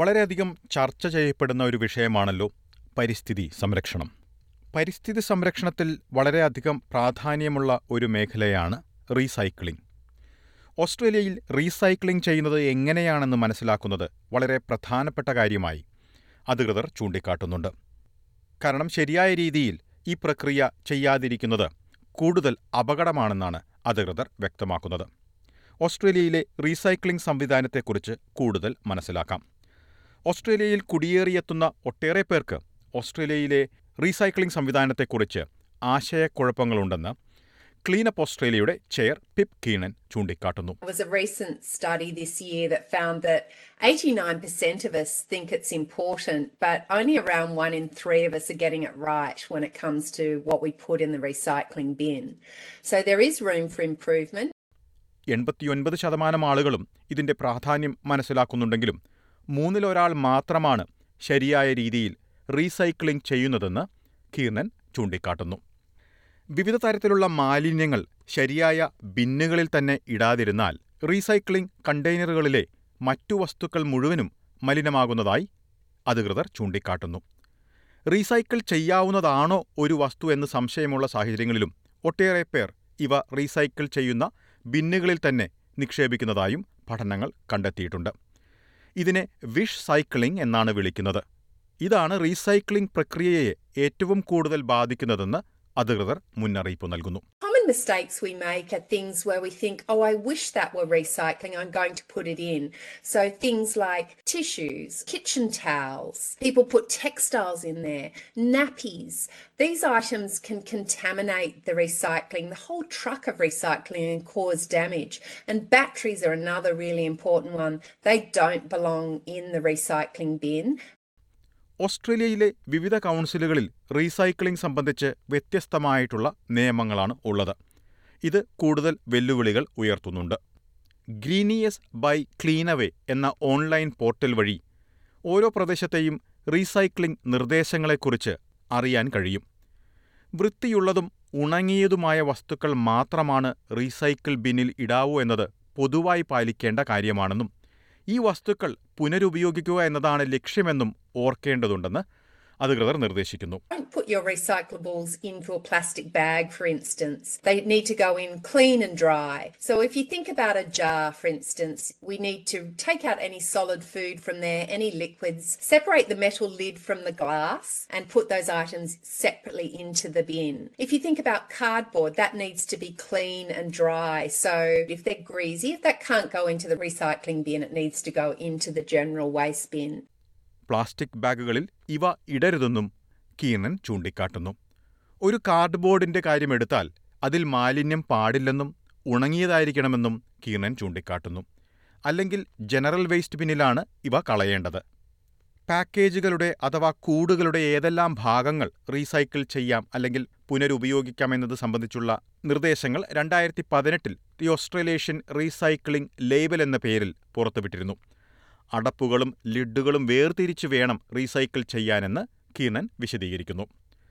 വളരെയധികം ചർച്ച ചെയ്യപ്പെടുന്ന ഒരു വിഷയമാണല്ലോ പരിസ്ഥിതി സംരക്ഷണം. പരിസ്ഥിതി സംരക്ഷണത്തിൽ വളരെയധികം പ്രാധാന്യമുള്ള ഒരു മേഖലയാണ് റീസൈക്ലിംഗ്. ഓസ്ട്രേലിയയിൽ റീസൈക്ലിംഗ് ചെയ്യുന്നത് എങ്ങനെയാണെന്ന് മനസ്സിലാക്കുന്നത് വളരെ പ്രധാനപ്പെട്ട കാര്യമായി അധികൃതർ ചൂണ്ടിക്കാട്ടുന്നുണ്ട്. കാരണം ശരിയായ രീതിയിൽ ഈ പ്രക്രിയ ചെയ്യാതിരിക്കുന്നത് കൂടുതൽ അപകടമാണെന്നാണ് അധികൃതർ വ്യക്തമാക്കുന്നത്. ഓസ്ട്രേലിയയിലെ റീസൈക്ലിംഗ് സംവിധാനത്തെക്കുറിച്ച് കൂടുതൽ മനസ്സിലാക്കാം. ഓസ്ട്രേലിയയിൽ കുടിയേറിയെത്തുന്ന ഒട്ടേറെ പേർക്ക് ഓസ്ട്രേലിയയിലെ റീസൈക്ലിംഗ് സംവിധാനത്തെക്കുറിച്ച് ആശയക്കുഴപ്പങ്ങളുണ്ടെന്ന് ക്ലീനപ്പ് ഓസ്ട്രേലിയയുടെ ചെയർ പിപ് കീണൻ ചൂണ്ടിക്കാട്ടുന്നു There was a recent study this year that found that 89% of us think it's important, but only around one in three of us are getting it right when it comes to what we put in the recycling bin. So there is room for improvement. എൺപത്തിയൊൻപത് ശതമാനം ആളുകളും ഇതിന്റെ പ്രാധാന്യം മനസ്സിലാക്കുന്നുണ്ടെങ്കിലും മൂന്നിലൊരാൾ മാത്രമാണ് ശരിയായ രീതിയിൽ recycling ചെയ്യുന്നതെന്ന് കീർണൻ ചൂണ്ടിക്കാട്ടുന്നു. വിവിധ തരത്തിലുള്ള മാലിന്യങ്ങൾ ശരിയായ ബിന്നുകളിൽ തന്നെ ഇടാതിരുന്നാൽ റീസൈക്ലിംഗ് കണ്ടെയ്നറുകളിലെ മറ്റു വസ്തുക്കൾ മുഴുവനും മലിനമാകുന്നതായി അധികൃതർ ചൂണ്ടിക്കാട്ടുന്നു. റീസൈക്കിൾ ചെയ്യാവുന്നതാണോ ഒരു വസ്തു എന്ന് സംശയമുള്ള സാഹചര്യങ്ങളിലും ഒട്ടേറെ പേർ ഇവ റീസൈക്കിൾ ചെയ്യുന്ന ബിന്നുകളിൽ തന്നെ നിക്ഷേപിക്കുന്നതായും പഠനങ്ങൾ കണ്ടെത്തിയിട്ടുണ്ട്. ഇതിനെ വിഷ് സൈക്ലിംഗ് എന്നാണ് വിളിക്കുന്നത്. ഇതാണ് റീസൈക്ലിംഗ് പ്രക്രിയയെ ഏറ്റവും കൂടുതൽ ബാധിക്കുന്നതെന്ന് അധികൃതർ മുന്നറിയിപ്പ് നൽകുന്നു. Mistakes we make are things where we think, oh, I wish that were recycling, I'm going to put it in. So things like tissues, kitchen towels, people put textiles in there, nappies. These items can contaminate the recycling, the whole truck of recycling and cause damage. And batteries are another really important one. They don't belong in the recycling bin. ഓസ്ട്രേലിയയിലെ വിവിധ കൗൺസിലുകളിൽ recycling സംബന്ധിച്ച് വ്യത്യസ്തമായിട്ടുള്ള നിയമങ്ങളാണ് ഉള്ളത് ഇത് കൂടുതൽ വെല്ലുവിളികൾ ഉയർത്തുന്നുണ്ട്. ഗ്രീനിയസ് by ക്ലീനവേ എന്ന ഓൺലൈൻ പോർട്ടൽ വഴി ഓരോ പ്രദേശത്തെയും റീസൈക്ലിംഗ് നിർദ്ദേശങ്ങളെക്കുറിച്ച് അറിയാൻ കഴിയും. വൃത്തിയുള്ളതും ഉണങ്ങിയതുമായ വസ്തുക്കൾ മാത്രമാണ് റീസൈക്കിൾ ബിന്നിൽ ഇടാവൂ എന്നത് പൊതുവായി പാലിക്കേണ്ട കാര്യമാണെന്നും ഈ വസ്തുക്കൾ പുനരുപയോഗിക്കുക എന്നതാണ് ലക്ഷ്യമെന്നും ഓർക്കേണ്ടതുണ്ടെന്ന് അധികൃതർ നിർദ്ദേശിക്കുന്നു Don't put your recyclables into a plastic bag, for instance. They need to go in clean and dry. So if you think about a jar, for instance, we need to take out any solid food from there, any liquids, separate the metal lid from the glass, and put those items separately into the bin. If you think about cardboard, that needs to be clean and dry. So if they're greasy, if that can't go into the recycling bin, it needs to go into the general waste bin. Plastic ബാഗുകളിൽ ഇവ ഇടരുതെന്നും Keenan ചൂണ്ടിക്കാട്ടുന്നു. ഒരു കാർഡ്ബോർഡിന്റെ കാര്യമെടുത്താൽ അതിൽ മാലിന്യം പാടില്ലെന്നും ഉണങ്ങിയതായിരിക്കണമെന്നും കീർണൻ ചൂണ്ടിക്കാട്ടുന്നു. അല്ലെങ്കിൽ general waste ബിന്നിലാണ് ഇവ കളയേണ്ടത്. പാക്കേജുകളുടെ അഥവാ കൂടുകളുടെ ഏതെല്ലാം ഭാഗങ്ങൾ റീസൈക്കിൾ ചെയ്യാം അല്ലെങ്കിൽ പുനരുപയോഗിക്കാം എന്നത് സംബന്ധിച്ചുള്ള നിർദ്ദേശങ്ങൾ രണ്ടായിരത്തി പതിനെട്ടിൽ ദി ഓസ്ട്രേലേഷ്യൻ റീസൈക്ലിംഗ് ലേബൽ എന്ന പേരിൽ പുറത്തുവിട്ടിരുന്നു. അടപ്പുകളും ലിഡുകളും വേർതിരിച്ച് വേണം റീസൈക്കിൾ ചെയ്യാനെന്ന് കീർണൻ വിശദീകരിക്കുന്നു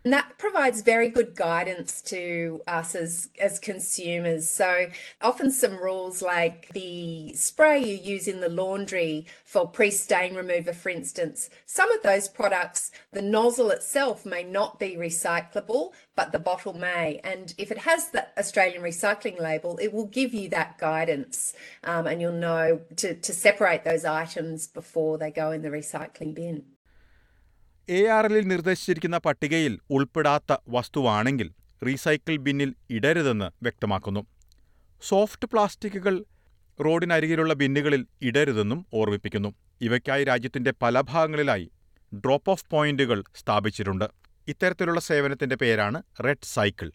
And that provides very good guidance to us as, as consumers. So, often some rules like the spray you use in the laundry for pre stain remover, for instance, some of those products, the nozzle itself may not be recyclable, but the bottle may. And if it has the Australian recycling label, it will give you that guidance um, and you'll know to, to separate those items before they go in the recycling bin. A R എല്ലിൽ നിർദ്ദേശിച്ചിരിക്കുന്ന പട്ടികയിൽ ഉൾപ്പെടാത്ത വസ്തുവാണെങ്കിൽ recycle ബിന്നിൽ ഇടരുതെന്ന് വ്യക്തമാക്കുന്നു. Soft പ്ലാസ്റ്റിക്കുകൾ റോഡിനരികിലുള്ള ബിന്നുകളിൽ ഇടരുതെന്നും ഓർമ്മിപ്പിക്കുന്നു. ഇവയ്ക്കായി രാജ്യത്തിന്റെ പല ഭാഗങ്ങളിലായി drop of പോയിന്റുകൾ സ്ഥാപിച്ചിട്ടുണ്ട്. ഇത്തരത്തിലുള്ള സേവനത്തിന്റെ പേരാണ് റെഡ് സൈക്കിൾ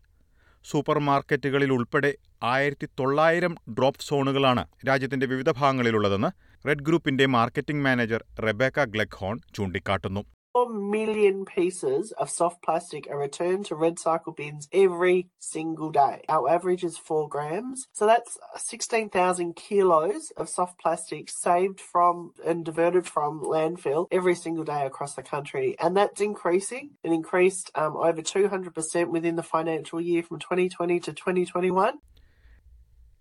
സൂപ്പർ മാർക്കറ്റുകളിൽ ഉൾപ്പെടെ ആയിരത്തി തൊള്ളായിരം ഡ്രോപ്പ് സോണുകളാണ് രാജ്യത്തിന്റെ വിവിധ ഭാഗങ്ങളിലുള്ളതെന്ന് റെഡ് ഗ്രൂപ്പിന്റെ മാർക്കറ്റിംഗ് മാനേജർ റെബേക്ക ഗ്ലെഗ്ഹോൺ ചൂണ്ടിക്കാട്ടുന്നു. 4 million pieces of soft plastic are returned to red cycle bins every single day. Our average is four grams. So that's 16,000 kilos of soft plastic saved from and diverted from landfill every single day across the country. And that's increasing. It increased um, over 200% within the financial year from 2020 to 2021.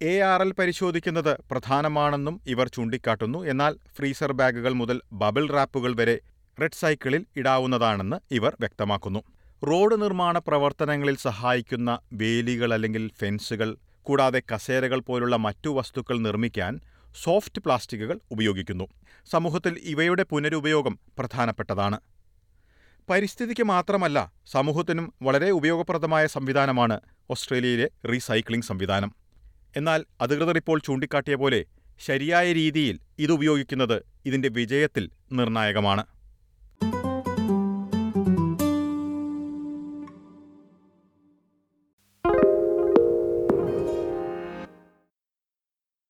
A R L പരിശോധിക്കുന്നത് പ്രധാനമാണെന്നും ഇവർ ചൂണ്ടിക്കാട്ടുന്നു എന്നാൽ freezer ബാഗുകൾ മുതൽ bubble റാപ്പുകൾ വരെ red സൈക്കിളിൽ ഇടാവുന്നതാണെന്ന് ഇവർ വ്യക്തമാക്കുന്നു. റോഡ് നിർമ്മാണ പ്രവർത്തനങ്ങളിൽ സഹായിക്കുന്ന വേലികൾ അല്ലെങ്കിൽ ഫെൻസുകൾ കൂടാതെ കസേരകൾ പോലുള്ള മറ്റു വസ്തുക്കൾ നിർമ്മിക്കാൻ സോഫ്റ്റ് പ്ലാസ്റ്റിക്കുകൾ ഉപയോഗിക്കുന്നു. സമൂഹത്തിൽ ഇവയുടെ പുനരുപയോഗം പ്രധാനപ്പെട്ടതാണ്. പരിസ്ഥിതിക്ക് മാത്രമല്ല സമൂഹത്തിനും വളരെ ഉപയോഗപ്രദമായ സംവിധാനമാണ് ഓസ്ട്രേലിയയിലെ റീസൈക്ലിംഗ് സംവിധാനം. എന്നാൽ അധികൃതർ ഇപ്പോൾ ചൂണ്ടിക്കാട്ടിയ പോലെ ശരിയായ രീതിയിൽ ഇത് ഉപയോഗിക്കുന്നത് ഇതിന്റെ വിജയത്തിൽ നിർണായകമാണ്.